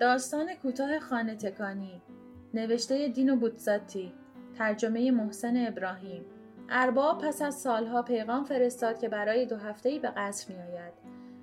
داستان کوتاه خانه تکانی نوشته دینو بوتزاتی ترجمه محسن ابراهیم. ارباب پس از سالها پیغام فرستاد که برای دو هفته‌ای به قصر میآید.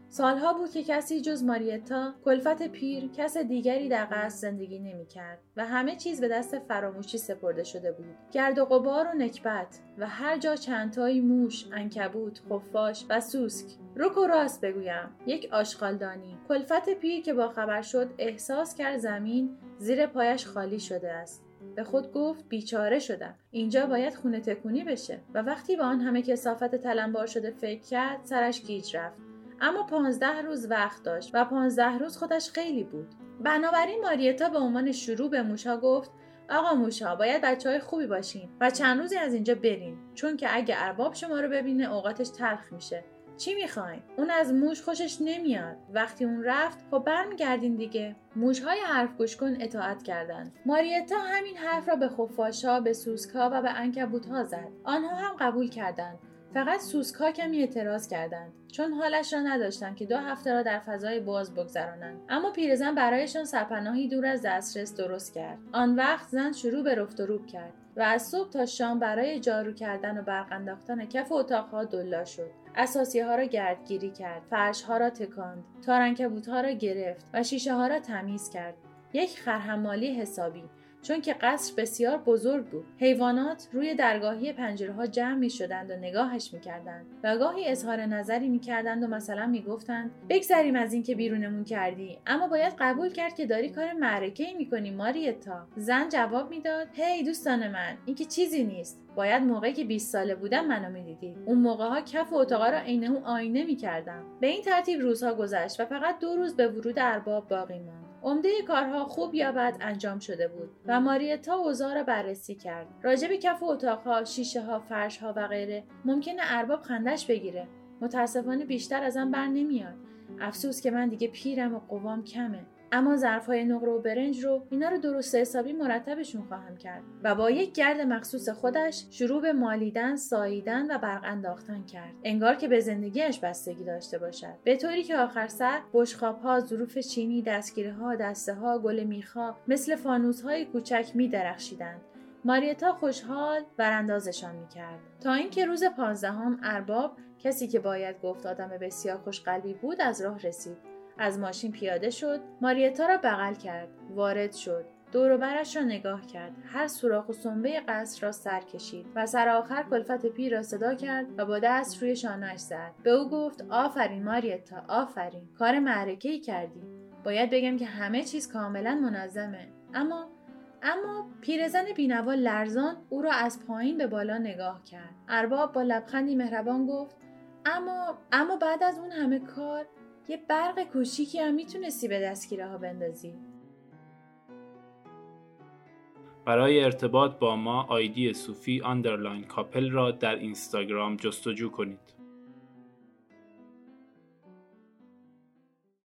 سالها بود که کسی جز ماریتا کلفت پیر کس دیگری در قصد زندگی نمی‌کرد و همه چیز به دست فراموشی سپرده شده بود. گرد و غبار و نکبت و هر جا چندتایی موش انکبوت خفاش و سوسک روک و راست بگویم. یک آشغالدانی. کلفت پیر که با خبر شد احساس کرد زمین زیر پایش خالی شده است. به خود گفت بیچاره شدم. اینجا باید خونه تکونی بشه. و وقتی به آن همه کسافت تلمبار شده فکر کرد سرش گیج رفت. اما پانزده روز وقت داشت و پانزده روز خودش خیلی بود. بنابراین ماریتا به عنوان شروع به موشا گفت آقا موشا باید بچه های خوبی باشین و چند روزی از اینجا برین. چون که اگه ارباب شما رو ببینه اوقاتش تلخ میشه. چی می‌خواین؟ اون از موش خوشش نمیاد. وقتی اون رفت خب برمیگردین دیگه. موش های حرف گوش کن اطاعت کردند ماریتا همین حرف را به خفاشا به سوسکا و به انکبوت ها زد. آنها هم قبول کردند. فقط سوسکا کمی اعتراض کردند. چون حالش را نداشتند که دو هفته را در فضای باز بگذرانند. اما پیرزن برایشان سرپناهی دور از دسترس درست کرد. آن وقت زن شروع به رفت و روب کرد و از صبح تا شام برای جارو کردن و برق انداختن کف اتاقها دلا شد. اساسی ها را گردگیری کرد. فرش ها را تکاند. تارنکبوت ها را گرفت و شیشه ها را تمیز کرد. یک خرحمالی حسابی. چون که قصر بسیار بزرگ بود. حیوانات روی درگاهی پنجره ها جمع می شدند و نگاهش می کردند و گاهی اظهار نظری می کردند و مثلا می گفتند بگذریم از اینکه بیرونمون کردی اما باید قبول کرد که داری کار معرکه ای می کنی ماریتا. زن جواب می‌داد هی دوستان من این که چیزی نیست. باید موقعی که 20 ساله بودم منو می‌دیدی. اون موقع ها کف اتاقا را عینه آینه می‌کردم. به این ترتیب روزها گذشت و فقط دو روز به ورود ارباب باقی ماند. عمده کارها خوب یا بد انجام شده بود و ماریتا اوضاع را بررسی کرد. راجب کف اتاقها شیشه ها فرش ها و غیره ممکنه ارباب خندش بگیره. متاسفانه بیشتر ازم بر نمیاد. افسوس که من دیگه پیرم و قوام کمه. اما ظرفهای نقره و برنج رو اینا رو درست حسابی مرتبشون خواهم کرد و با یک گرد مخصوص خودش شروع به مالیدن ساییدن و برق انداختن کرد. انگار که به زندگیش بستگی داشته باشد. به طوری که آخر سر بشخاب ها ظروف چینی دستگیره ها دسته ها گل میخا مثل فانوس های کوچک می درخشیدند ماریتا خوشحال براندازشان می‌کرد. تا اینکه روز پانزدهم ارباب کسی که باید گفت آدم بسیار خوشقلبی بود از راه رسید. از ماشین پیاده شد ماریتا را بغل کرد وارد شد. دور را نگاه کرد. هر سوراخ و سنبه قصر را سر کشید و سر آخر کلفت پیر را صدا کرد و با دست روی شانهاش زد. به او گفت آفرین ماریتا آفرین. کار معرکه ای کردی. باید بگم که همه چیز کاملا منظمه. اما اما پیرزن بینوا لرزان او را از پایین به بالا نگاه کرد. ارباب با لبخندی مهربان گفت اما اما بعد از اون همه کار یه برق کوچیکی هم می‌تونستی به دستگیره ها بندازی. برای ارتباط با ما آیدی صوفی underline couple را در اینستاگرام جستجو کنید.